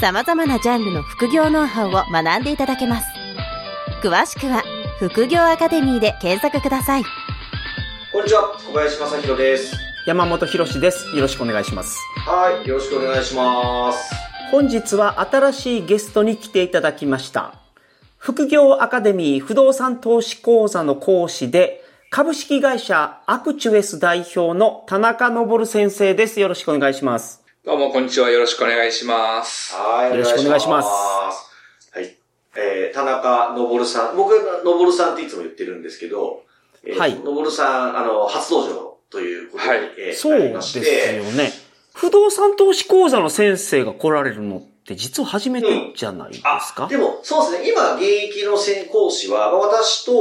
様々なジャンルの副業ノウハウを学んでいただけます。詳しくは副業アカデミーで検索ください。こんにちは、小林正宏です。山本博史です。よろしくお願いします。はい、よろしくお願いします。本日は新しいゲストに来ていただきました。副業アカデミー不動産投資講座の講師で、株式会社アクチュエス代表の田中昇先生です。よろしくお願いします。どうも、こんにちは。よろしくお願いします。はい、よろしくお願いしますはい。えー、田中昇さん、僕は昇さんっていつも言ってるんですけど、えー、はい昇さん、あの、初登場ということに、はいえーそうですよね。不動産投資講座の先生が来られるのって実は初めてじゃないですか、でも、そうですね。今、現役の専講師は、まあ、私と、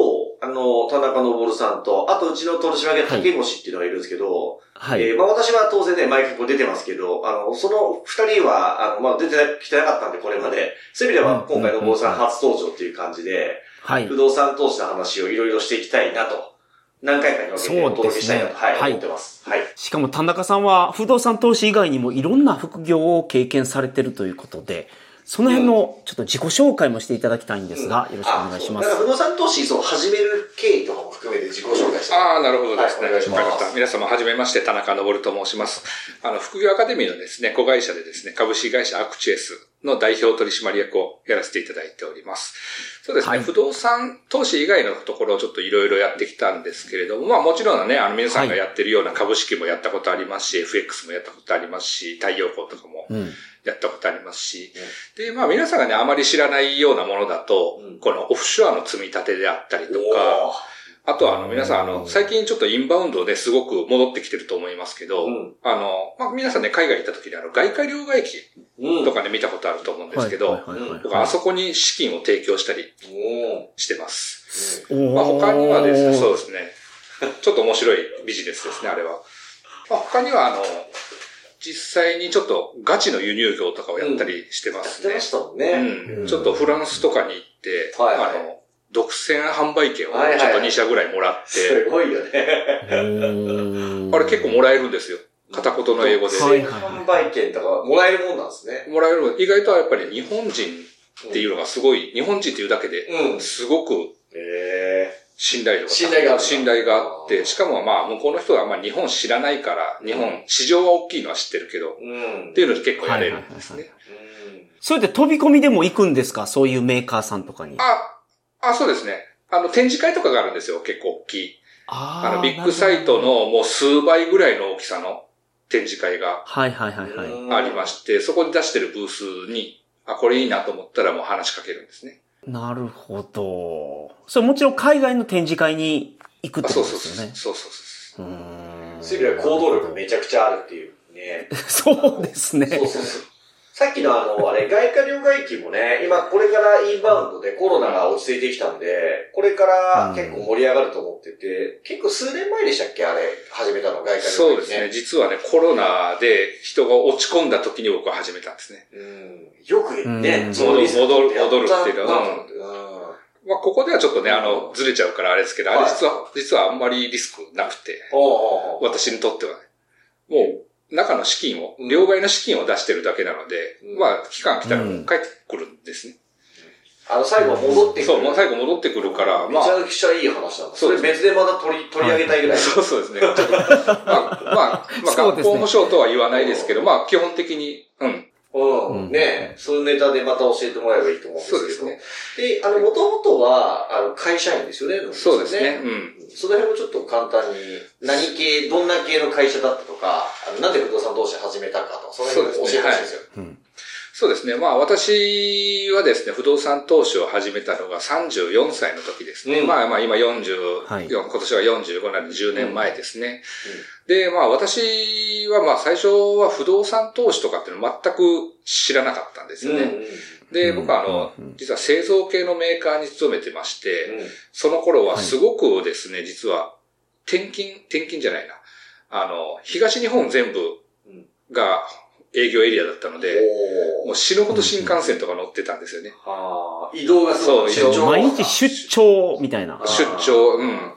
あの、田中昇さんと、あとうちの取締役竹越っていうのがいるんですけど、はい。えーまあ私は当然ね、毎回こう出てますけど、あの、その二人は、あの、まあ出てきてなかったんで、これまで。そういう意味では、うん今回の坊さん初登場っていう感じで、はい不。動産投資の話をいろいろしていきたいなと、何回かに分けてお届けしたいなと、はい、はい思ってます。はい。しかも田中さんは不動産投資以外にもいろんな副業を経験されてるということで、その辺のちょっと自己紹介もしていただきたいんですが、よろしくお願いしますだから。不動産投資を始める経緯とかも含めて自己紹介して。ああ、なるほどですね。はいお願いします。皆様、はじめまして、田中昇と申します。あの、副業アカデミーのですね、子会社でですね、株式会社アクチュエスの代表取締役をやらせていただいております。そうですね、はい不動産投資以外のところをちょっといろいろやってきたんですけれども、まあもちろんね、あの皆さんがやってるような株式もやったことありますし、FX もやったことありますし、太陽光とかもうん。やったことありますし、で、まあ皆さんがね、あまり知らないようなものだと、うん。このオフショアの積み立てであったりとおか、あとはあの皆さんあの、うん最近ちょっとインバウンドですごく戻ってきてると思いますけど、うん。あの、まあ皆さんね、海外行った時にあの、外貨両替機うん。とかで見たことあると思うんですけど、僕はあそこに資金を提供したりおしてます。まあ他にはですね、そうですね、ちょっと面白いビジネスですね、あれは。まあ他にはあの、実際にちょっとガチの輸入業とかをやったりしてますねやってま。したもんね。うん。ちょっとフランスとかに行って、はいはいあの、独占販売権をはいはいちょっと2社ぐらいもらって、すごいよね。うーんあれ結構もらえるんですよ。片言の英語で。はい販売券とかもらえるもんなんですね。もらえる。意外とやっぱり日本人っていうのがすごい、日本人っていうだけで、うん。すごくえ信頼度が信頼がある信頼があって、しかもまあ向こうの人はあんま日本知らないから、日本、市場は大きいのは知ってるけど。うん。ていうので結構やれるんですはいね。それで飛び込みでも行くんですか？そういうメーカーさんとかに。あ、あ、そうですね。あの、展示会とかがあるんですよ、結構大きい。ああの、ビッグサイト。のもう数倍ぐらいの大きさの展示会がはいはいはいはい。うんありまして、そこに出してるブースに、あ、これいいなと思ったらもう話しかけるんですね。なるほど。それもちろん海外の展示会に行くってあこ。とですよね。そうそうそう。うーんそういう意味では行動力めちゃくちゃあるっていうね。そうですね。そうそうそう。さっきのあの、あれ、外貨両替機もね、今これからインバウンドでコロナが落ち着いてきたんで、これから結構盛り上がると思ってて、結構数年前でしたっけ？あれ、始めたの、外貨両替機、ね。そうですね。実はね、コロナで人が落ち込んだ時に僕は始めたんですね。うん。よくね、うんそのリスク取ってやった戻る戻るっていうのはまあ、ここではちょっとね、あの、ずれちゃうからあれですけど、あれはい実は、実はあんまりリスクなくて、私にとってはね。もう、中の資金を、うん両替の資金を出してるだけなので、うんまあ、期間来たらうん帰ってくるんですね。あの、最後戻ってくる。そう、もう最後戻ってくるから、まあめち、ゃくちゃいい話なんだ。それそうです別でまた取り、取り上げたいぐらい。そうそうですね。まあ、まあ、まあ、学校保証とは言わないですけど、まあ、基本的に、うん。うん。うんねそういうネタでまた教えてもらえばいいと思うんですけど。そうですね。で、あの、もともとは、あの、会社員ですよね。そうですね。うん。その辺もちょっと簡単に、何系、どんな系の会社だったとか、あのなんで不動産投資始めたかとか、その辺も教えてほしいんですよ。うんそうですね。まあ私はですね、不動産投資を始めたのが34歳の時ですね。うんまあまあ今40、はい今年は45なので10年前ですね。で、まあ私はまあ最初は不動産投資とかっていうの全く知らなかったんですよね。で、僕はあの、実は製造系のメーカーに勤めてまして、その頃はすごくですね、実は、転勤、転勤じゃないな。あの、東日本全部が営業エリアだったので、もう死ぬほど新幹線とか乗ってたんですよね。はあ、移動がそう、移動毎日出張みたいな。出張、うん。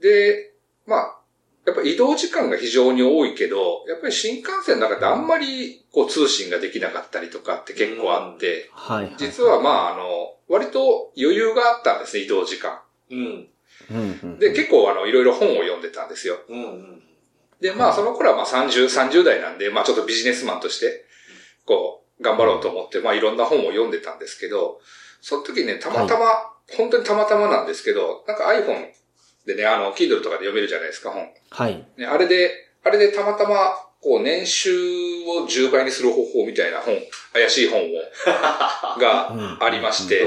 で、まあ、やっぱ移動時間が非常に多いけど、やっぱり新幹線の中であんまりこう通信ができなかったりとかって結構あって、はい、実はまああの、割と余裕があったんですね、移動時間。うん。で、結構あの、いろいろ本を読んでたんですよ。うんうん、で、まあその頃はまあ30、30代なんで、まあちょっとビジネスマンとして、こう、頑張ろうと思って、まあいろんな本を読んでたんですけど、その時ね、たまたま、はい、本当にたまたまなんですけど、なんか iPhone でね、あの、Kindle とかで読めるじゃないですか、本。はい。ね、あれで、あれでたまたま、こう、年収を10倍にする方法みたいな本、怪しい本を、がありまして、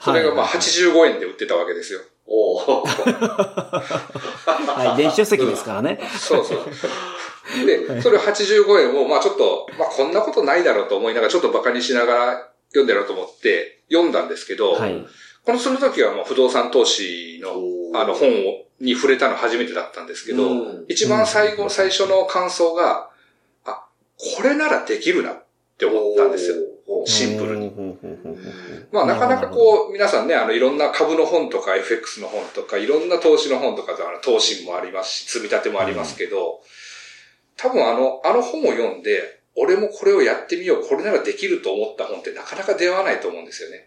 それがまあ85円で売ってたわけですよ。お はい、電子書籍ですからね。そうそう。で、それ85円を、まあちょっと、まあこんなことないだろうと思いながら、ちょっと馬鹿にしながら読んでやろうと思って読んだんですけど、はい、このその時はもう不動産投資のあの本をに触れたの初めてだったんですけど、うん、一番最後、最初の感想が、あ、これならできるなって思ったんですよ。シンプルに。まあなかなかこう、皆さんね、あのいろんな株の本とか FX の本とか、いろんな投資の本とか、あの投資もありますし、積み立てもありますけど、多分あの、あの本を読んで、俺もこれをやってみよう、これならできると思った本ってなかなか出会わないと思うんですよね。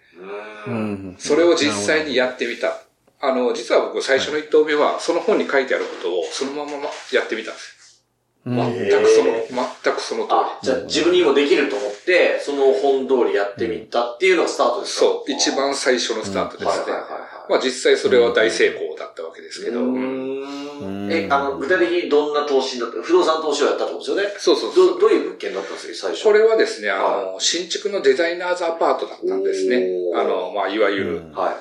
それを実際にやってみた。あの、実は僕最初の一投目は、その本に書いてあることをそのままやってみたんです全くその、全くその通り。じゃあ自分にもできると思って、その本通りやってみたっていうのがスタートですか？そう、一番最初のスタートですね。まあ実際それは大成功だったわけですけど。え、あの、具体的にどんな投資だった？不動産投資をやったってことですよね？そうそうどどういう物件だったんですか、最初。これはですね、あの、新築のデザイナーズアパートだったんですね。あの、まあいわゆる。はい。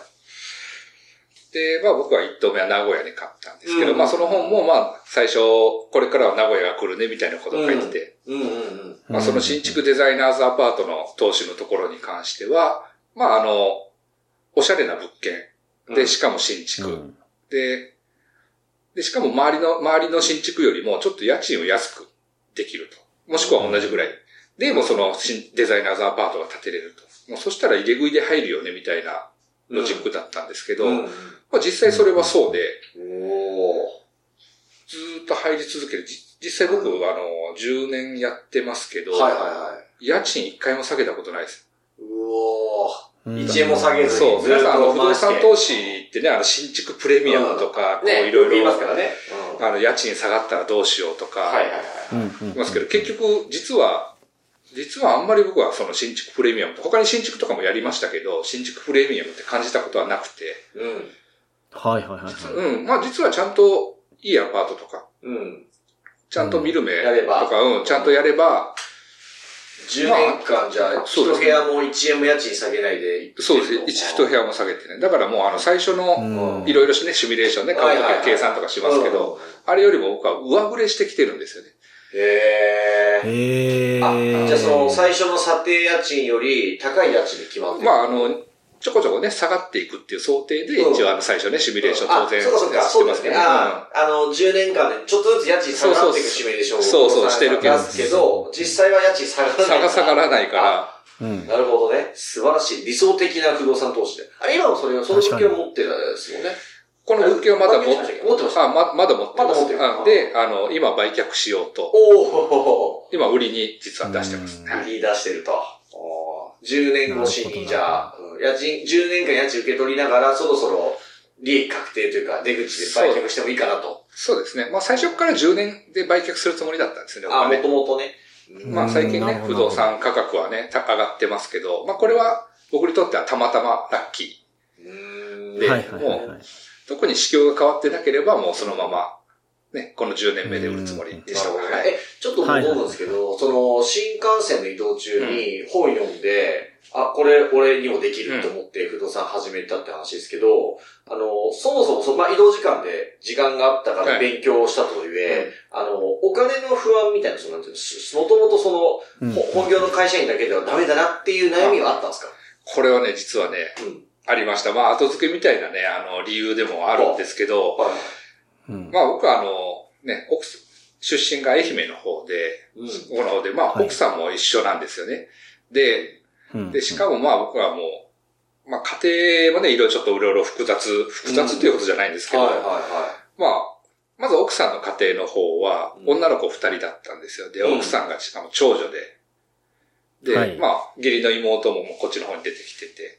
で、まあ僕は一棟目は名古屋に買ったんですけど、うん、まあその本もまあ最初、これからは名古屋が来るねみたいなことを書いてて、まあその新築デザイナーズアパートの投資のところに関しては、まああの、おしゃれな物件。で、しかも新築、うん、で、で、しかも周りの、周りの新築よりもちょっと家賃を安くできると。もしくは同じぐらい。で、もその新デザイナーズアパートが建てれると。もうそしたら入れ食いで入るよねみたいなロジックだったんですけど、うんまあ実際それはそうで、ずっと入り続ける。実際僕、あの、10年やってますけど、はいはいはい、家賃1回も下げたことないです。うお1円も下げずそう、皆さん、あの、不動産投資ってね、あの、新築プレミアムとか、こう、いろいろ。言いますからね。あの、家賃下がったらどうしようとか、はいはいはい。言いますけど、結局、実は、実はあんまり僕はその新築プレミアム他に新築とかもやりましたけど、新築プレミアムって感じたことはなくて、うん。はいはいはい、はい。うん。まあ実はちゃんといいアパートとか、うん。ちゃんと見る目とか、うん、ちゃんとやれば、10年間じゃあ、一部屋も1円も家賃下げないでそうですね。一部屋も下げてね。だからもうあの最初の、いろいろね、シミュレーションね、買うときは計算とかしますけど、あれよりも僕は上振れしてきてるんですよね。へえ。あ、じゃあその最初の査定家賃より高い家賃で決まってるまああの、ちょこちょこね、下がっていくっていう想定で、一応あの最初ね、シミュレーション当然してますけど、ね。あの、10年間でちょっとずつ家賃下がっていくシミュレーションをそうそう、してるけど。けど、実際は家賃下がらない。下がらないから。なるほどね。素晴らしい。理想的な不動産投資で。あ今もそれを、その物件を持ってるんですもんね。この物件をまだ持って、持ってますあ、ま、まだ持ってます。まだ持ってる。で、あの、今売却しようと。お今売りに実は出してます。売り出してると。10年越しに、じゃあ、家賃、10年間家賃受け取りながら、そろそろ利益確定というか、出口で売却してもいいかなと。そうですね。まあ最初から10年で売却するつもりだったんですね。あ、もともとね。まあ最近ね、不動産価格はね、上がってますけど、まあこれは僕にとってはたまたまラッキー。で、もう、特に市況が変わってなければもうそのままね、この10年目で売るつもりでした。はい、え、ちょっと思うんですけど、その、新幹線の移動中に本読んで、あ、これ俺にもできると思って不動産始めたって話ですけど、あの、そもそもそ、まあ、移動時間で時間があったから勉強したというえ、はい、あの、お金の不安みたいな、その、もともとその、うん、本業の会社員だけではダメだなっていう悩みはあったんですか？これはね、実はね、うん、ありました。まあ、後付けみたいなね、あの、理由でもあるんですけど、はい、まあ、僕はあの、ね、奥、出身が愛媛の方で、うん、この方で、まあ、奥さんも一緒なんですよね。で、で、しかもまあ僕はもう、まあ家庭もね、いろいろちょっといろいろ複雑、複雑ということじゃないんですけど、はいはいはい、まあ、まず奥さんの家庭の方は、女の子二人だったんですよ。で、奥さんがしかも長女で、で、はい、まあ、義理の妹もこっちの方に出てきてて、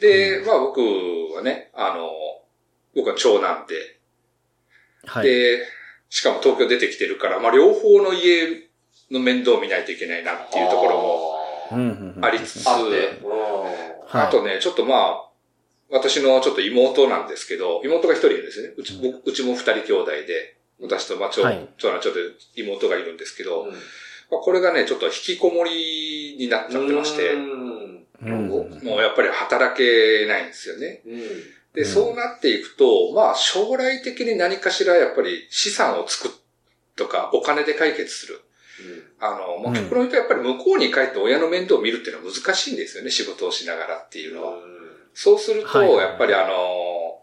で、まあ僕はね、あの、僕は長男で、はい、で、しかも東京出てきてるから、まあ両方の家の面倒を見ないといけないなっていうところもありつつ、あとね、ちょっとまあ、私のちょっと妹なんですけど、妹が一人いるんですよね。うちも、うちも二人兄弟で、私とまあ長、はい、長男ちょっと妹がいるんですけど、まあ、これがね、ちょっと引きこもりになっちゃってまして、もうやっぱり働けないんですよね。で、そうなっていくと、まあ将来的に何かしらやっぱり資産を作っとかお金で解決する。あの、もう極論言うとやっぱり向こうに帰って親の面倒を見るっていうのは難しいんですよね、仕事をしながらっていうのは。そうすると、やっぱりあの、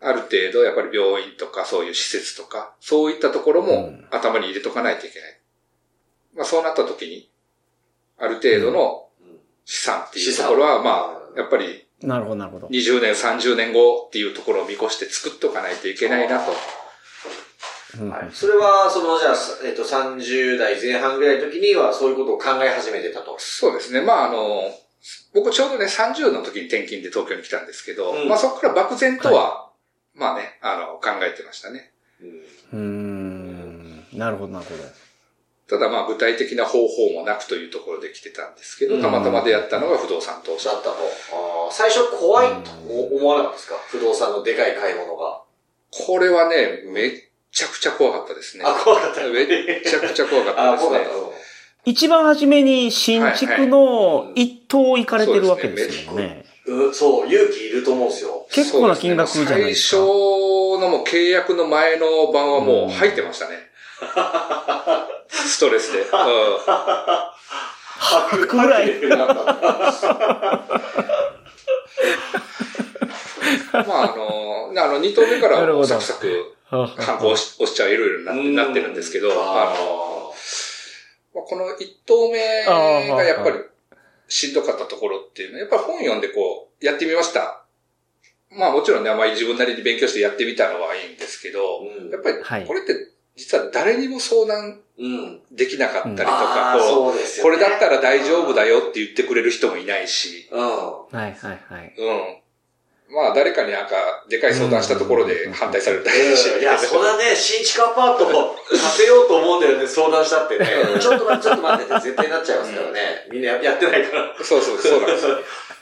ある程度やっぱり病院とかそういう施設とか、そういったところも頭に入れとかないといけない。まあそうなった時に、ある程度の資産っていうところは、まあ、やっぱり、なるほど、なるほど。20年、30年後っていうところを見越して作っとかないといけないなと。はい。それは、その、じゃあ、えっ、と、30代前半ぐらいの時には、そういうことを考え始めてたと。そうですね。まあ、あの、僕ちょうどね、30の時に転勤で東京に来たんですけど、うん、まあそこから漠然とは、はい、まあね、あの、考えてましたね。うん。なるほど、なるほど。ただまあ具体的な方法もなくというところで来てたんですけど、たまたま出会ったのが不動産投資。だったと。最初怖いと思わなかったですか？不動産のでかい買い物が。これはね、めっちゃくちゃ怖かったですね。あ、怖かった。めっちゃくちゃ怖かったですね。一番初めに新築の一棟行かれてるわけですよね。うん、そう、勇気いると思うんですよ。結構な金額じゃないですか。最初のもう契約の前の晩はもう入ってましたね。ストレスで。うん。吐くぐらい。まあ、あの、あの、二棟目からサクサク、観光し押しちゃういろいろなってるんですけど、あの、この一棟目がやっぱりしんどかったところっていうのは、やっぱり本読んでこう、やってみました。まあもちろんね、あまり自分なりに勉強してやってみたのはいいんですけど、うん、やっぱりこれって実は誰にも相談できなかったりとか、こう、これだったら大丈夫だよって言ってくれる人もいないし、うん。はいはいはい。うん。まあ、誰かになんか、でかい相談したところで反対されるだけだし。いや、そんなね、新築アパートを建てようと思うんだよね、相談したってね。ちょっと待って、ちょっと待ってって絶対なっちゃいますからね。みんなやってないから。そうそう、そうなんですよ。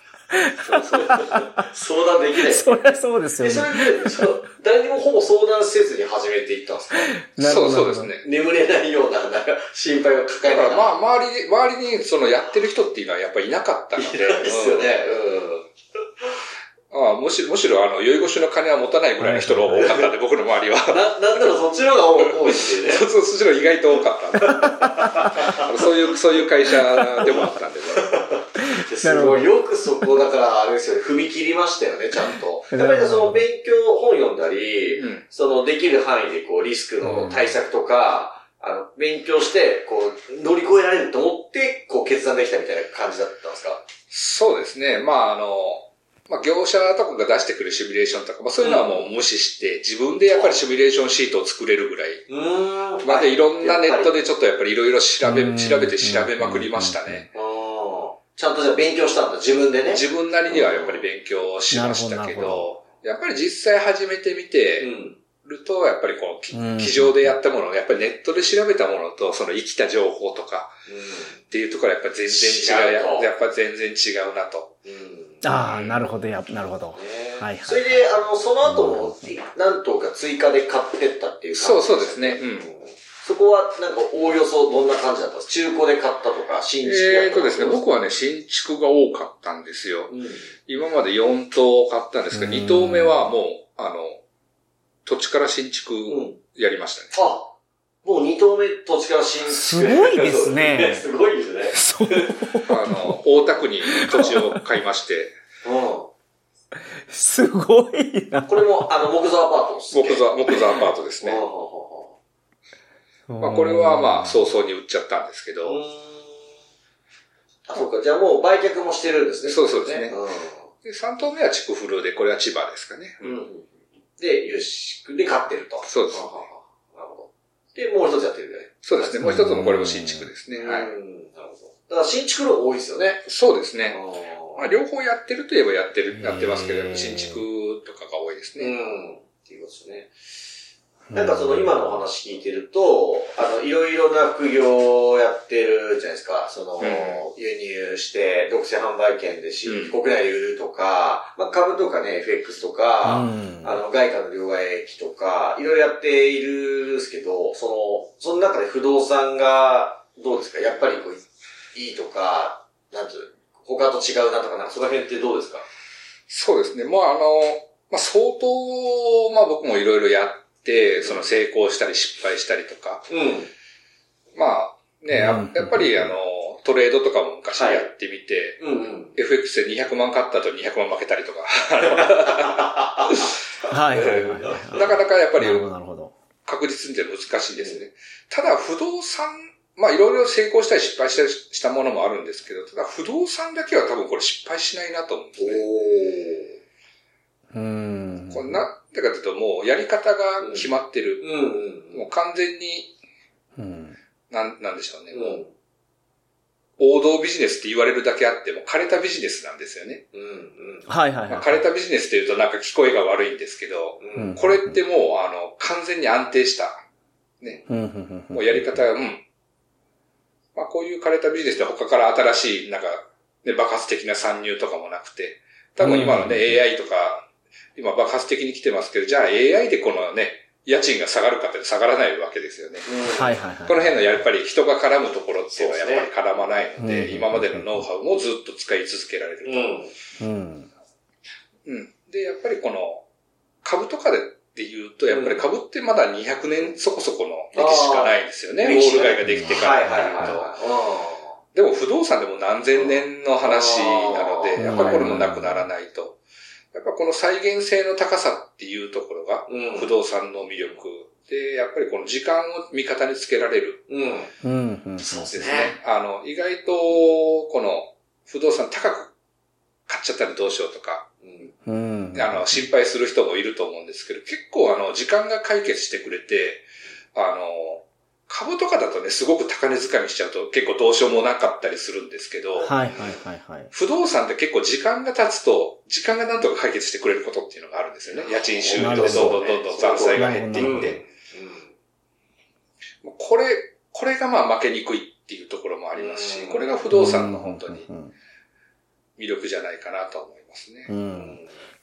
相談できない。そりゃそうですよね。それで、その誰にもほぼ相談せずに始めていったんですか？そうそうですね。眠れないような、なんか、心配を抱えながら。まあ、周り、周りに、その、やってる人っていうのはやっぱりいなかったので。いないですよね。うんああ、むしむしろ、あの、酔い越しの金は持たないぐらいの人が多かったんで、僕の周りは。な、なんだろ う、そっちの方が多いっていうね。そそっちの意外と多かった そういう、そういう会社でもあったんでね。すごい、よくそこ、だから、あれですよね、踏み切りましたよね、ちゃんと。やっぱりその勉強、本読んだり、うん、その、できる範囲で、こう、リスクの対策とか、うん、あの、勉強して、こう、乗り越えられると思って、こう、決断できたみたいな感じだったんですか？そうですね。まあ、あの、まあ、業者とかが出してくるシミュレーションとか、まあ、そういうのはもう無視して、自分でやっぱりシミュレーションシートを作れるぐらい。うん。まあ、で、いろんなネットでちょっとやっぱりいろいろ調べ、調べて調べまくりましたね。ちゃんとじゃあ勉強したんだ、自分でね。自分なりにはやっぱり勉強しましたけど、やっぱり実際始めてみて、ると、やっぱりこう、机上でやったもの、やっぱりネットで調べたものと、その生きた情報とか、っていうところはやっぱ全然違う、やっぱ全然違うなと。ああ、なるほど、や、なるほど。はいはい。それで、あの、その後も、何頭か追加で買ってったっていうそうそうですね。うん。そこはなんかおおよそどんな感じだった？んですか中古で買ったとか、新築えーとですね、僕はね、新築が多かったんですよ。うん、今まで4棟買ったんですけど、2棟目はもう、あの、土地から新築やりましたね。うん、あもう2棟目土地から新築。すごいですね。すごいですね。そう。あの、大田区に土地を買いまして。うん。すごいな。これも、あの、木造アパートです木造、木造アパートですね。まあ、これはまあ、早々に売っちゃったんですけど。あ、そうか。じゃあもう売却もしてるんですね。そうそうですね。うん、で、3棟目は築古で、これは千葉ですかね。うん。で、よし、で買ってると。そうです。なるほど。で、もう一つやってるね。そうですね。もう一つもこれも新築ですね。はい。なるほど。だから新築の多いですよね。そうですね。まあ、両方やってるといえばやってる、やってますけど、新築とかが多いですね。うん。っていうことですね。なんかその今のお話聞いてると、あの、いろいろな副業をやってるじゃないですか。その、うん、輸入して、独占販売権でし、うん、国内で売るとか、まあ、株とかね、FX とか、うん、あの、外貨の両替益とか、いろいろやっているんですけど、その、その中で不動産が、どうですか？やっぱりこう、いいとか、なんていう、他と違うなとか、なんかその辺ってどうですか？そうですね。まあ、あの、まあ、相当、まあ僕もいろいろやっ、その成功したり失敗したりとか。うん。まあ、ね、やっぱりあの、トレードとかも昔やってみて、はいうんうん、FX で200万買った後200万負けたりとか。はいはいはい、なかなかやっぱり、確実にて難しいですね。ただ不動産、まあいろいろ成功したり失敗したりしたものもあるんですけど、ただ不動産だけは多分これ失敗しないなと思うんですね。うん。こんな、だからというともうやり方が決まってる。うん、もう完全に、うん、なん、なんでしょうね。もう、王道ビジネスって言われるだけあっても、枯れたビジネスなんですよね。うんうん、はいはいはい。まあ、枯れたビジネスって言うとなんか聞こえが悪いんですけど、うん、これってもう、あの、完全に安定した、ね。もうやり方が、うん。まあこういう枯れたビジネスで他から新しい、なんか、ね、爆発的な参入とかもなくて、多分今のね、AI とか、今爆発的に来てますけど、じゃあ AI でこのね、家賃が下がるかって下がらないわけですよね。はいはいはい。この辺のやっぱり人が絡むところっていうのはやっぱり絡まないので、今までのノウハウもずっと使い続けられると。うん。うん。で、やっぱりこの株とかでって言うと、やっぱり株ってまだ200年そこそこの歴史しかないんですよね。ウォール街ができてからっていうと。でも不動産でも何千年の話なので、やっぱりこれもなくならないと。やっぱこの再現性の高さっていうところが、不動産の魅力で、やっぱりこの時間を味方につけられる。うん。うん。そうですね。あの、意外と、この不動産高く買っちゃったらどうしようとか、うん。あの、心配する人もいると思うんですけど、結構あの、時間が解決してくれて、あの、株とかだとね、すごく高値掴みしちゃうと結構どうしようもなかったりするんですけど、はいはいはいはい。不動産って結構時間が経つと、時間がなんとか解決してくれることっていうのがあるんですよね。家賃収入でどんどんどんどん残債が減っていって。これ、これがまあ負けにくいっていうところもありますし、これが不動産の本当に魅力じゃないかなと思いますね。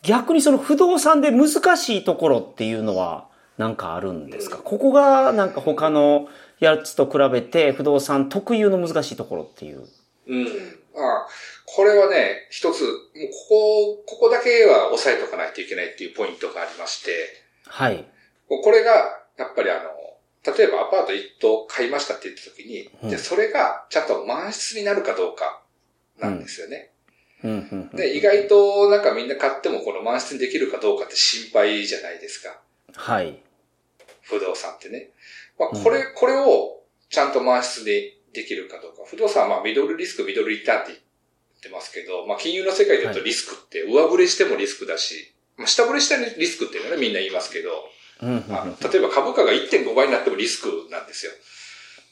逆にその不動産で難しいところっていうのは、なんかあるんですか、うん、ここがなんか他のやつと比べて不動産特有の難しいところっていう。うん。あこれはね、一つ、もうここ、ここだけは押さえとかないといけないっていうポイントがありまして。はい。これが、やっぱりあの、例えばアパート一棟買いましたって言った時に、うん、で、それがちゃんと満室になるかどうかなんですよね。うん、で、意外となんかみんな買ってもこの満室にできるかどうかって心配じゃないですか。はい。不動産ってね。まあ、これ、これをちゃんと満室でできるかどうか。不動産はまあミドルリスク、ミドルリターンって言ってますけど、まあ金融の世界で言うとリスクって上振れしてもリスクだし、まあ下振れしたリスクっていうのはね、みんな言いますけど、まあ、例えば株価が1.5倍になってもリスクなんですよ。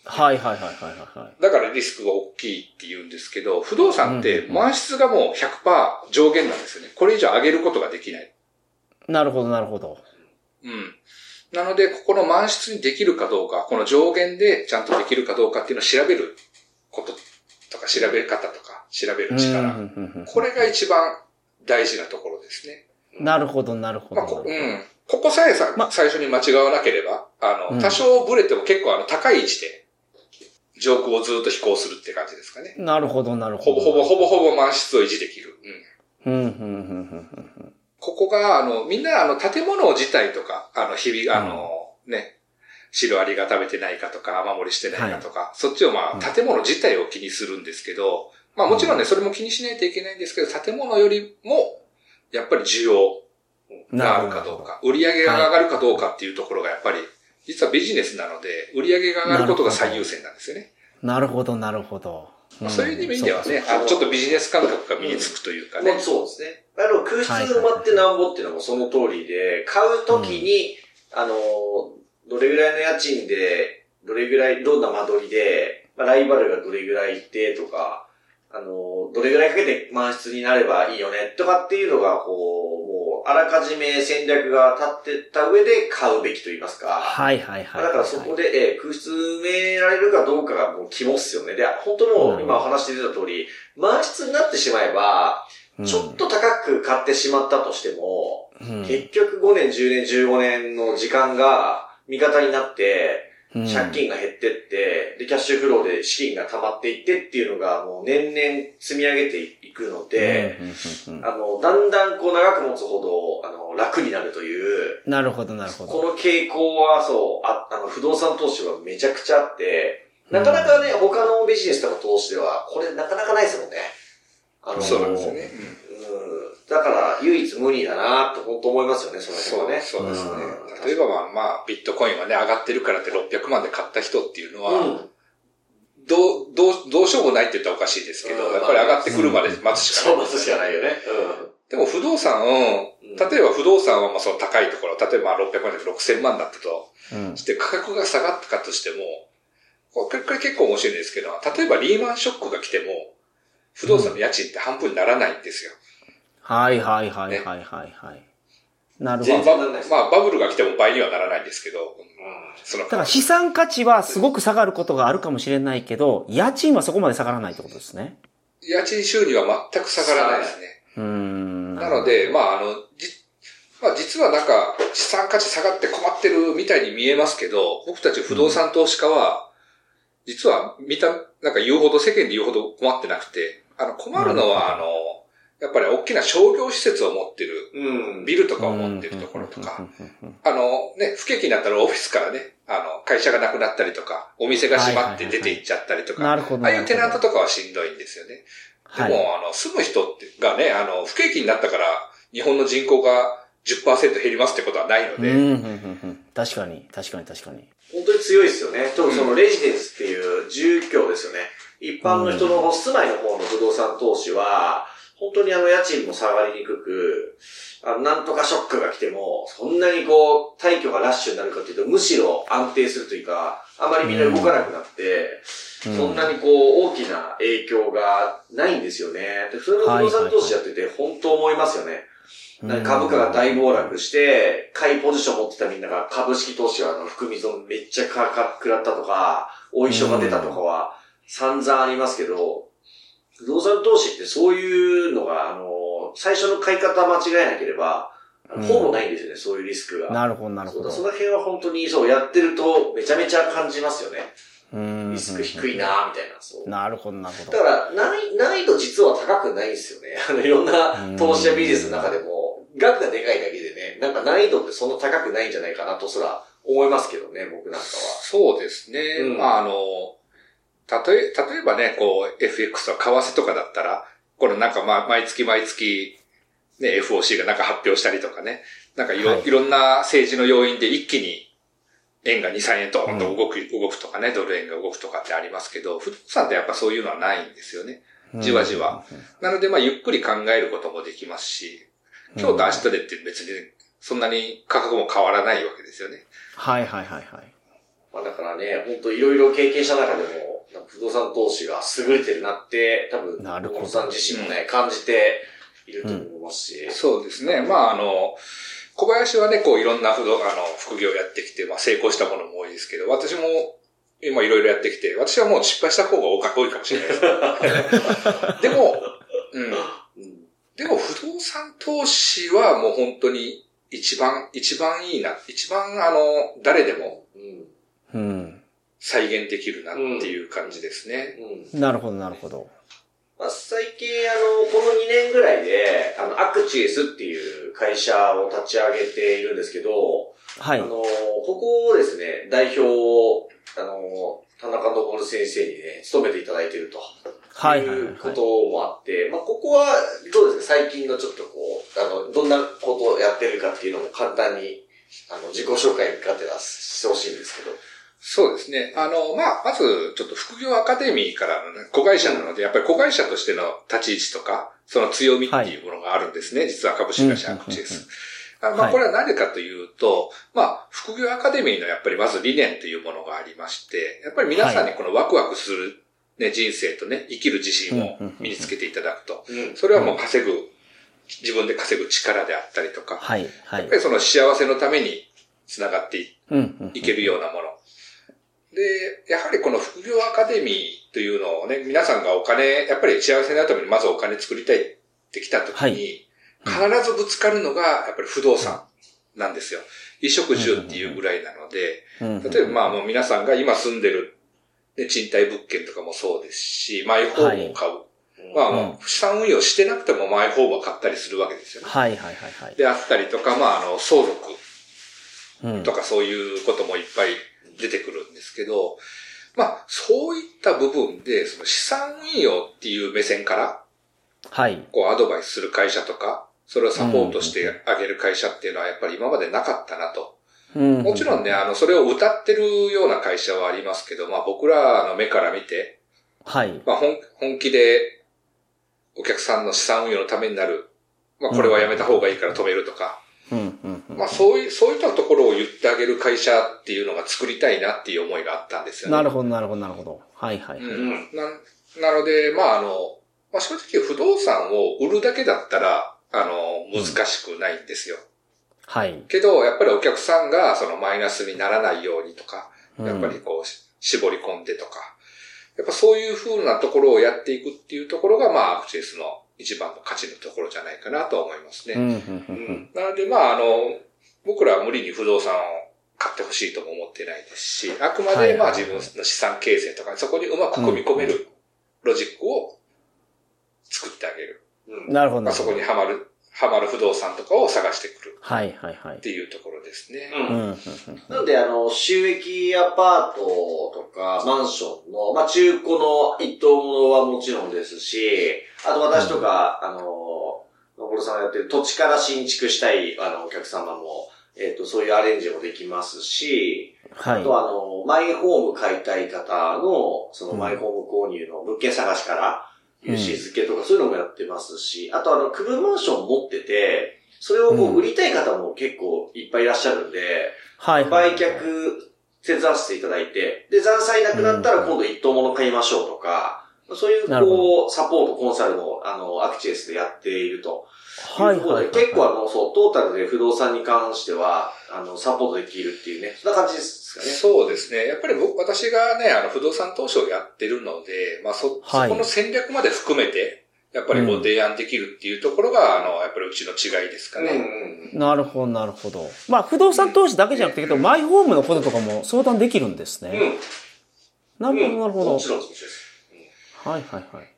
はいはいはいはいはい。だからリスクが大きいって言うんですけど、不動産って満室がもう100%上限なんですよね。これ以上上げることができない。なるほどなるほど。うん。なので、ここの満室にできるかどうか、この上限でちゃんとできるかどうかっていうのを調べることとか、調べ方とか、調べる力。これが一番大事なところですね。なるほど、なるほど。まあ、うん。ここさえさ、ま、最初に間違わなければ、あの、多少ブレても結構あの、高い位置で、上空をずっと飛行するって感じですかね。なるほど、なるほど。ほぼほぼ、ほぼほぼ満室を維持できる。うん。うん、うん、うん、うん。ここが、あの、みんな、あの、建物自体とか、あの、日々、あの、うん、ね、シロアリが食べてないかとか、雨漏りしてないかとか、はい、そっちをまあ、建物自体を気にするんですけど、まあもちろんね、それも気にしないといけないんですけど、建物よりも、やっぱり需要があるかどうか、売り上げが上がるかどうかっていうところがやっぱり、実はビジネスなので、売り上げが上がることが最優先なんですよね。なるほど、なるほど。まあ、そういう意味ではね、あの、ちょっとビジネス感覚が身につくというかね。うん、そうですね。あの、空室埋まってなんぼっていうのもその通りで、買うときに、うん、あの、どれぐらいの家賃で、どれぐらい、どんな間取りで、まあ、ライバルがどれぐらいいてとか、あの、どれぐらいかけて満室になればいいよねとかっていうのが、こう、もう、あらかじめ戦略が立ってた上で買うべきと言いますか。はいはいはい。だからそこで、えー、空室埋められるかどうかがもう肝っすよね。で、本当もう、今お話してた通り、満室になってしまえば、ちょっと高く買ってしまったとしても、うん、結局5年、10年、15年の時間が味方になって、借金が減ってって、で、キャッシュフローで資金が溜まっていってっていうのがもう年々積み上げていくので、あの、だんだんこう長く持つほど、あの、楽になるという。なるほど、なるほど。この傾向はそう、ああの、不動産投資はめちゃくちゃあって、なかなかね、他のビジネスとか投資では、これなかなかないですもんね。あの、そうなんですよね。だから、唯一無二だなと本当思いますよね、その辺はね。そうですね。例えばまあ、まあ、ビットコインはね、上がってるからって600万で買った人っていうのは、うん、どう、どう、どうしようもないって言ったらおかしいですけど、うん、やっぱり上がってくるまで待つしかない、そう、待つしかないよね。でも不動産、例えば不動産はまあその高いところ、例えば600万で6000万だったと、して価格が下がったかとしても、これ結構面白いんですけど、例えばリーマンショックが来ても、不動産の家賃って半分にならないんですよ。はいはいはいはいはいはい。なるほど。まあバブルが来ても倍にはならないんですけど、うん、そのだから資産価値はすごく下がることがあるかもしれないけど、家賃はそこまで下がらないってことですね。家賃収入は全く下がらないですね。うん。なので、まああの、じ、まあ実はなんか資産価値下がって困ってるみたいに見えますけど、僕たち不動産投資家は、実は見た、なんか言うほど世間で言うほど困ってなくて、あの困るのは、あの、やっぱり大きな商業施設を持ってる、ビルとかを持ってるところとか、あのね、不景気になったらオフィスからね、あの、会社がなくなったりとか、お店が閉まって出て行っちゃったりとか、ああいうテナントとかはしんどいんですよね。でも、あの、住む人がね、あの、不景気になったから、日本の人口が10%減りますってことはないので。確かに、確かに、確かに。本当に強いですよね。特にそのレジデンスっていう住居ですよね。一般の人の住まいの方の不動産投資は、本当にあの家賃も下がりにくく、あの、なんとかショックが来ても、そんなにこう、退去がラッシュになるかというと、むしろ安定するというか、あまりみんな動かなくなって、うん、そんなにこう、大きな影響がないんですよね。で、普通の不動産投資やってて、本当思いますよね。株価が大暴落して、買いポジション持ってたみんなが株式投資はあの含み損めっちゃかか食らったとか、お衣装が出たとかは散々ありますけど、不動産投資ってそういうのが、あの、最初の買い方間違えなければ、ほぼないんですよね、うん、そういうリスクが。なるほど、なるほど。その辺は本当にそうやってるとめちゃめちゃ感じますよね。リスク低いなみたいな。そう。なるほど、なるほど。だから難、難易度実は高くないんですよね。あの、いろんな投資やビジネスの中でも、額がでかいだけでね、なんか難易度ってそんな高くないんじゃないかなとすら思いますけどね、僕なんかは。そうですね。うん、まあ、あの、例え、例えばね、こう、FX とか為替とかだったら、これなんかま、毎月毎月、ね、FOC がなんか発表したりとかね、なんかいろ、はい、いろんな政治の要因で一気に円が2、3円と動く、うん、動くとかね、ドル円が動くとかってありますけど、不動産ってやっぱそういうのはないんですよね。じわじわ。なので、まあ、ゆっくり考えることもできますし、今日と明日でって別にそんなに価格も変わらないわけですよね。はいはいはいはい。まあだからね、本当いろいろ経験した中でも、不動産投資が優れてるなって、多分、なるほど。さん自身もね、感じていると思いますし。うん、そうですね。まあ、あの、小林はね、こういろんな不動、あの、副業やってきて、まあ成功したものも多いですけど、私も今いろいろやってきて、私はもう失敗した方が多いかもしれないです。でも、うん。でも不動産投資はもう本当に一番、一番いいな、一番あの、誰でも、うん。再現できるなっていう感じですね。うん、なるほど、なるほど。まあ、最近、あの、この2年ぐらいで、あの、アクチエスっていう会社を立ち上げているんですけど、はい。あの、ここをですね、代表を、あの、田中昇先生にね、務めていただいていると。はい。いうこともあって、まあ、ここは、どうですか？最近のちょっとこう、あの、どんなことをやってるかっていうのも簡単に、あの、自己紹介がてらしてほしいんですけど。そうですね。あの、まあ、まず、ちょっと副業アカデミーからのね、子会社なので、やっぱり子会社としての立ち位置とか、その強みっていうものがあるんですね。はい、実は株式会社アクチです。あまあ、これは何かというと、まあ、副業アカデミーのやっぱりまず理念というものがありまして、やっぱり皆さんにこのワクワクする、ね、人生とね、生きる自信を身につけていただくと。それはもう稼ぐ、自分で稼ぐ力であったりとか、はい。はい。やっぱりその幸せのためにつながっていけるようなもの。で、やはりこの副業アカデミーというのをね、皆さんがお金、やっぱり幸せになるためにまずお金作りたいってきたときに、必ずぶつかるのが、やっぱり不動産なんですよ。衣食住っていうぐらいなので、例えばまあもう皆さんが今住んでる、ね、賃貸物件とかもそうですし、マイホームを買う。まあもう資産運用してなくてもマイホームを買ったりするわけですよね。はいはいはいはい。であったりとか、まああの相続とかそういうこともいっぱい出てくるんですけど、まあそういった部分で、その資産運用っていう目線から、はい。こうアドバイスする会社とか、それをサポートしてあげる会社っていうのはやっぱり今までなかったなと。うん、もちろんね、あの、それを歌ってるような会社はありますけど、まあ僕らの目から見て、はい。まあ本本気でお客さんの資産運用のためになる、まあこれはやめた方がいいから止めるとか、まあそういう、そういったところを言ってあげる会社っていうのが作りたいなっていう思いがあったんですよね。なるほど、なるほど、なるほど。はいはい、はい。うん、ななので、まああの、まあ正直不動産を売るだけだったら、あの、難しくないんですよ。はい。けど、やっぱりお客さんがそのマイナスにならないようにとか、やっぱりこう、絞り込んでとか、やっぱそういう風なところをやっていくっていうところが、まあ、アクセスの一番の価値のところじゃないかなと思いますね。うん、なので、まあ、あの、僕らは無理に不動産を買ってほしいとも思ってないですし、あくまで、まあ自分の資産形成とか、そこにうまく組み込めるロジックを作ってあげる。なるほど。まあ、そこにはまる、はまる不動産とかを探してくる。はいはいはい。っていうところですね。うん。なんで、あの、収益アパートとかマンションの、まあ中古の一棟ものはもちろんですし、あと私とか、あの、のぼるさんがやってる土地から新築したい、あの、お客様も、えっ、ー、と、そういうアレンジもできますし、はい。あとあの、マイホーム買いたい方の、そのマイホーム購入の物件探しから、融資付けとかそういうのもやってますし、あとあの、区分マンション持ってて、それをこう売りたい方も結構いっぱいいらっしゃるんで、はい。売却せざせていただいて、で、残債なくなったら今度一棟物買いましょうとか、そういう、こう、サポート、コンサルも、あの、アクチエスでやっていると。はい、はい。結構、あの、そう、トータルで不動産に関しては、あの、サポートできるっていうね、そんな感じですかね。そうですね。やっぱり僕、私がね、あの、不動産投資をやってるので、まあ、そ、そこの戦略まで含めて、やっぱりこう提案できるっていうところが、あの、やっぱりうちの違いですかね。うん、なるほど、なるほど。まあ、不動産投資だけじゃなくて、うん、マイホームのこととかも相談できるんですね。うん。なるほど、なるほど。もちろん、もちろん。はい、はい、はい。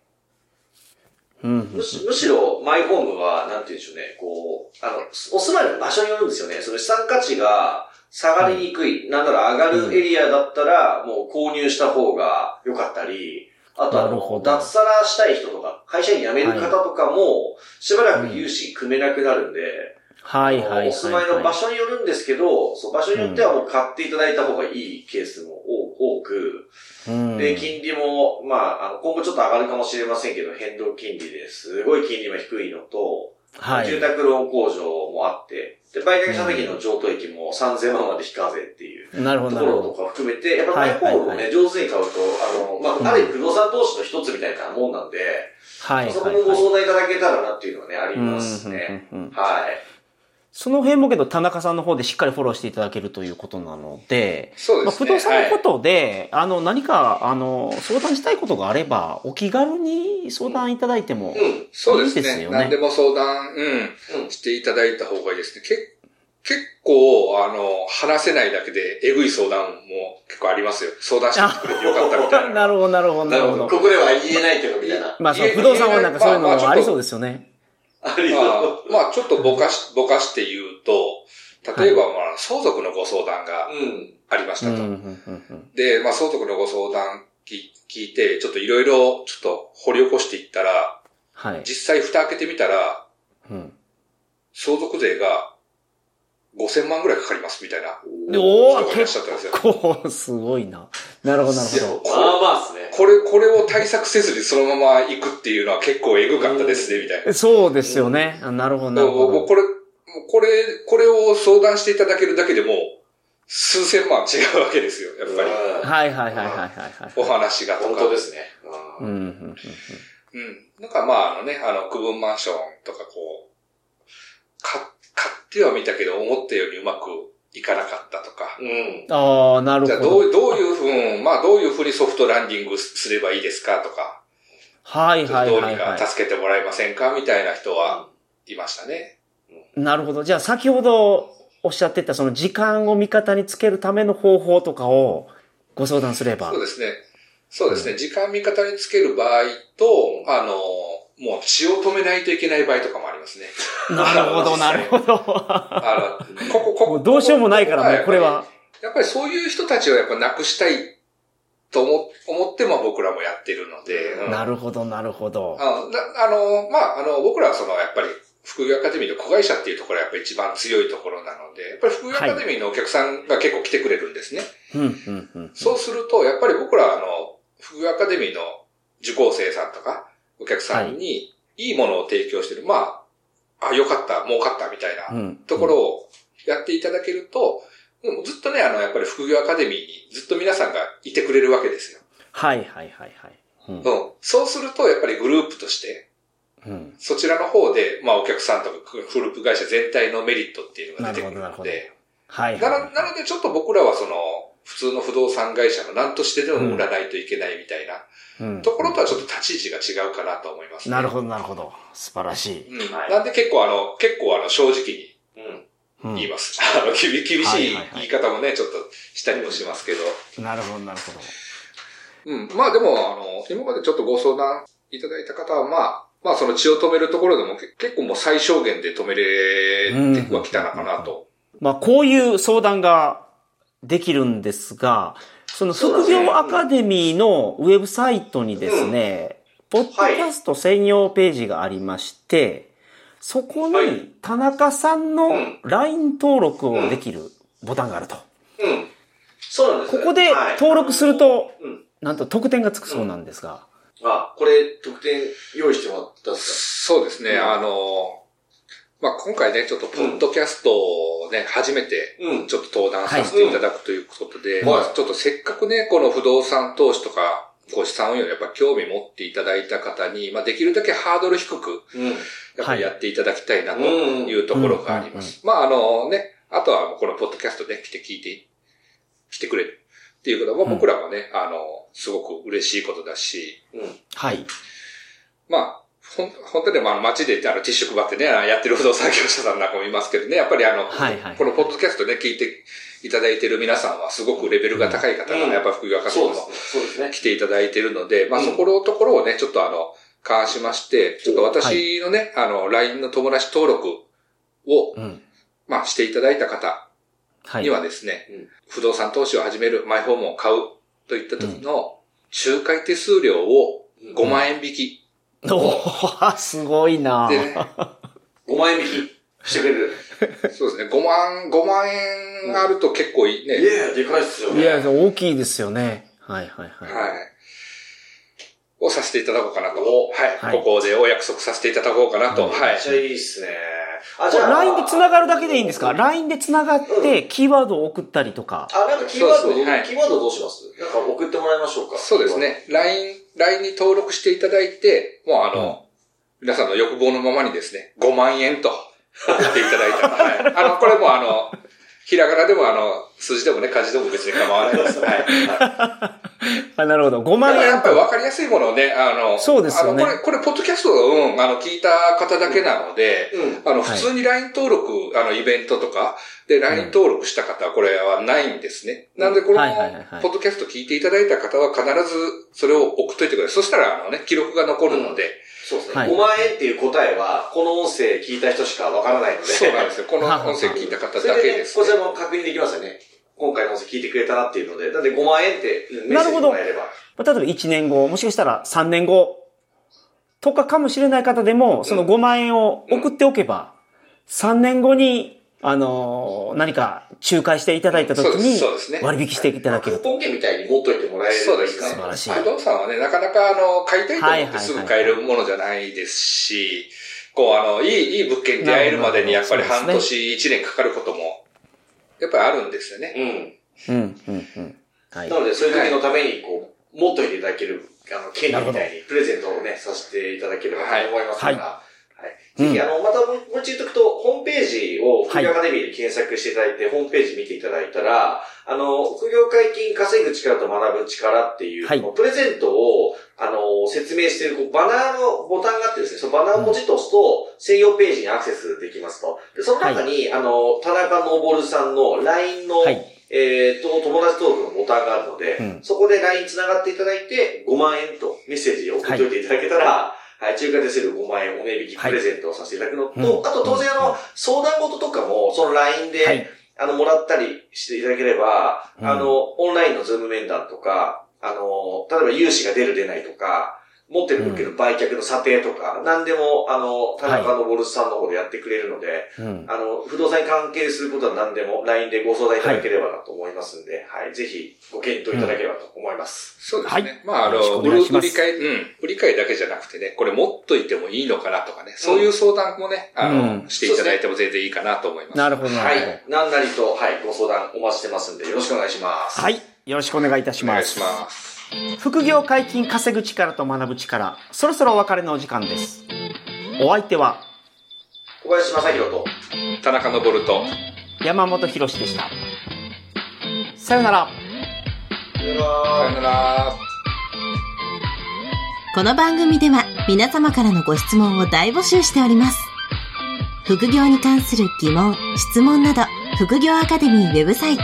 むしむしろ、マイホームは、なんて言うんでしょうね、こう、あの、お住まいの場所によるんですよね。その資産価値が下がりにくい、はい、なんなら上がるエリアだったら、もう購入した方が良かったり、あとあの、脱サラしたい人とか、会社に辞める方とかも、しばらく融資組めなくなるんで、はいはい。お住まいの場所によるんですけど、そう場所によってはもう買っていただいた方がいいケースも多く、うん、で、金利も、まあ、あの、今後ちょっと上がるかもしれませんけど、変動金利ですごい金利も低いのと、はい、住宅ローン控除もあって、で、売却した時の譲渡益も3000万まで非課税っていうなるほどところとか含めて、やっぱマイホームをね、上手に買うと、あの、まあ、ある意味不動産投資の一つみたいなもんなんで、はい。そこもご相談いただけたらなっていうのはね、ありますね。はい。その辺もけど、田中さんの方でしっかりフォローしていただけるということなので、そうですね。まあ、不動産のことで、はい、あの、何か、あの、相談したいことがあれば、お気軽に相談いただいてもいいですよね。うん、そうですね。何でも相談、うん、していただいた方がいいですね。け結構、あの、話せないだけで、えぐい相談も結構ありますよ。相談してくれてよかったみたいな。なるほど、なるほど、なるほど。ここでは言えないけど、みたいな。まあ、その不動産はなんかそういうのもありそうですよね。ありまあ、まあ、ちょっとぼかし、ぼかして言うと、例えば、まあ、相続のご相談がありましたと。で、まあ、相続のご相談聞いて、ちょっといろいろ、ちょっと掘り起こしていったら、はい、実際蓋開けてみたら、うん、相続税が5000万ぐらいかかりますみたいな。おお結構すごいな。なるほど、なるほど。まあまあですね。これ、これを対策せずにそのまま行くっていうのは結構エグかったですね、みたいな。そうですよね。なるほど、なるほど。これ、これ、これを相談していただけるだけでも、数千万違うわけですよ、やっぱり。はいはいはいはいはい。お話がとか。本当ですね。うん。うん。なんかまあ、あのね、あの、区分マンションとかこう、買ってはみたけど、思ったようにうまくいかなかったとか。うん。ああ、なるほど。じゃあどう、どういうふう、まあどういうふうにソフトランディングすればいいですかとか。はいはいはい、はい。どうにか助けてもらえませんかみたいな人はいましたね。なるほど。じゃあ先ほどおっしゃってたその時間を味方につけるための方法とかをご相談すれば。そうですね。そうですね。時間味方につける場合と、あの、もう血を止めないといけない場合とかもありますね。なるほど、なるほど。あの、ここ、ここ。どうしようもないからもうこれは。やっぱりそういう人たちをやっぱなくしたいと思思って、まあ僕らもやってるので。うん、なるほど、なるほど。あの、まあ、あの、僕らはその、やっぱり、副業アカデミーの子会社っていうところがやっぱり一番強いところなので、やっぱり副業アカデミーのお客さんが結構来てくれるんですね。そうすると、やっぱり僕らあの、副業アカデミーの受講生さんとか、お客さんにい。いものを提供してる、まあ、あ、よかった、儲かったみたいなところをやっていただけると、もうずっとね、あの、やっぱり副業アカデミーにずっと皆さんがいてくれるわけですよ。はいはいはいはい。うん、そうすると、やっぱりグループとして、うん、そちらの方で、まあお客さんとかグループ会社全体のメリットっていうのが出てくるので、はい、はい、なのなのでちょっと僕らはその、普通の不動産会社の何としてでも売らないといけないみたいな、ところとはちょっと立ち位置が違うかなと思います、ね、なるほど、なるほど。素晴らしい。うん、なんで結構あの、結構あの、正直に、言います。あの、厳しい言い方もね、ちょっとしたりもしますけど。なるほど、なるほど。うん。まあでも、あの、今までちょっとご相談いただいた方は、まあ、まあその血を止めるところでも結構もう最小限で止めれてはきたのかなと。まあこういう相談ができるんですが、その副業アカデミーのウェブサイトにですね、ポッドキャスト専用ページがありまして、そこに田中さんの LINE 登録をできるボタンがあると。うん。そうなんです、ここで登録すると、なんと特典がつくそうなんですが。あ、これ、特典用意してもらったんですか？そうですね、うん、あの、まあ、今回ね、ちょっと、ポッドキャストをね、うん、初めて、ちょっと登壇させていただくということで、はい、ちょっとせっかくね、この不動産投資とか、ご資産運用にやっぱ興味持っていただいた方に、まあ、できるだけハードル低く、やっぱりやっていただきたいなというところがあります。まあ、あのね、あとはこのポッドキャストで来て聞いて、来てくれるっていうことは、僕らもね、あの、すごく嬉しいことだし、うん、はい。まあ、本当にまあ街であのティッシュ配ってね、やってる不動産業者さんなんかもいますけどね、やっぱりあの、はいはい、このポッドキャストね、聞いていただいている皆さんはすごくレベルが高い方が、やっぱ副業家さんも来ていただいているので、まあそこのところをね、ちょっとあの、関しまして、ちょっと私のね、はい、あの、LINE の友達登録を、うん、まあしていただいた方にはですね、はい不動産投資を始める、マイホームを買うといった時の仲介手数料を5万円引き。うん、おー、すごいなで、ね、5万円引きしてくれる。そうですね。5万、5万円あると結構いいね。いやでかいっすよね。いや、大きいですよね。はいはいはい。はい。をさせていただこうかなと。はい。ここでお約束させていただこうかなと。はい。めっちゃいいっすね。あ、じゃあ。LINE で繋がるだけでいいんですか ?LINE で繋がって、キーワードを送ったりとか。あ、なんかキーワード、はい、キーワードどうします？なんか送ってもらいましょうか。そうですね。LINE、LINE に登録していただいて、もうあの、うん、皆さんの欲望のままにですね、5万円と、送っていただいたら、はい。あの、これもあの、ひらがなでもあの、数字でもね、漢字でも別に構わないです。はい。あ なるほど。5万円。やっぱり分かりやすいものをね、あの、そうですよね。これ、これ、ポッドキャストを、うん、あの、聞いた方だけなので、うん、あの、普通に LINE 登録、はい、あの、イベントとか、で、LINE 登録した方はこれはないんですね。うん、なので、この、ポッドキャスト聞いていただいた方は必ずそれを送っといてください。そしたら、あのね、記録が残るので、そうですね。はい、5万円っていう答えは、この音声聞いた人しかわからないので。そうなんですよ。この音声聞いた方だけです、ね。こちらも確認できますよね。今回の音声聞いてくれたなっていうので。なんで5万円ってメッセージもらえれば。例えば1年後、もしかしたら3年後とかかもしれない方でも、その5万円を送っておけば、3年後にあのー、何か仲介していただいたときに、割引していただける。クーポン券みたいに持っといてもらえるそうですね。素晴らしい。不動産はね、なかなかあの、買いたいと思ってすぐ買えるものじゃないですし、こうあの、いい、いい物件に出会えるまでにやっぱり半年、一年かかることも、やっぱりあるんですよね。うん。うん、うん、うん。はい。なので、そういう時のために、こう、持っといていただける、あの、権利みたいに、プレゼントをね、させていただければと思いますから、はいぜひ、あの、またもう一度言っとくと、ホームページを副業アカデミーで検索していただいて、はい、ホームページ見ていただいたら、あの、副業解禁稼ぐ力と学ぶ力っていう、はい、プレゼントを、あの、説明しているこうバナーのボタンがあってですね、そのバナーをポチッと押すと、専用ページにアクセスできますと。で、その中に、はい、あの、田中昇さんの LINE の、はい。えっ、ー、と、友達登録のボタンがあるので、うん、そこで LINE 繋がっていただいて、5万円とメッセージを送っておいていただけたら、はい、中華手数料5万円お値引きプレゼントをさせていただくのと、はい、あと当然あの、相談事とかも、その LINE で、はい、あの、もらったりしていただければ、あの、オンラインのズーム面談とか、あの、例えば融資が出る出ないとか、持ってる物件の売却の査定とか、何でも、あの、田中のボルスさんの方でやってくれるので、はい、あの、不動産に関係することは何でも LINE でご相談いただければなと思いますんで、はい、はい、ぜひご検討いただければと思います。うん、そうですね。はい、まあ、あの、売り買い、うん、売り買いだけじゃなくてね、これ持っといてもいいのかなとかね、そういう相談もね、あの、うん、していただいても全然いいかなと思います。なるほど、はい。何なりと、はい、ご相談お待ちしてますんで、よろしくお願いします。はい。よろしくお願いいたします。お願いします。副業解禁稼ぐ力と学ぶ力、そろそろお別れのお時間です。お相手は、小林正宏と、田中昇と、山本博史でした。さよなら。さよなら。この番組では皆様からのご質問を大募集しております。副業に関する疑問、質問など、副業アカデミーウェブサイト、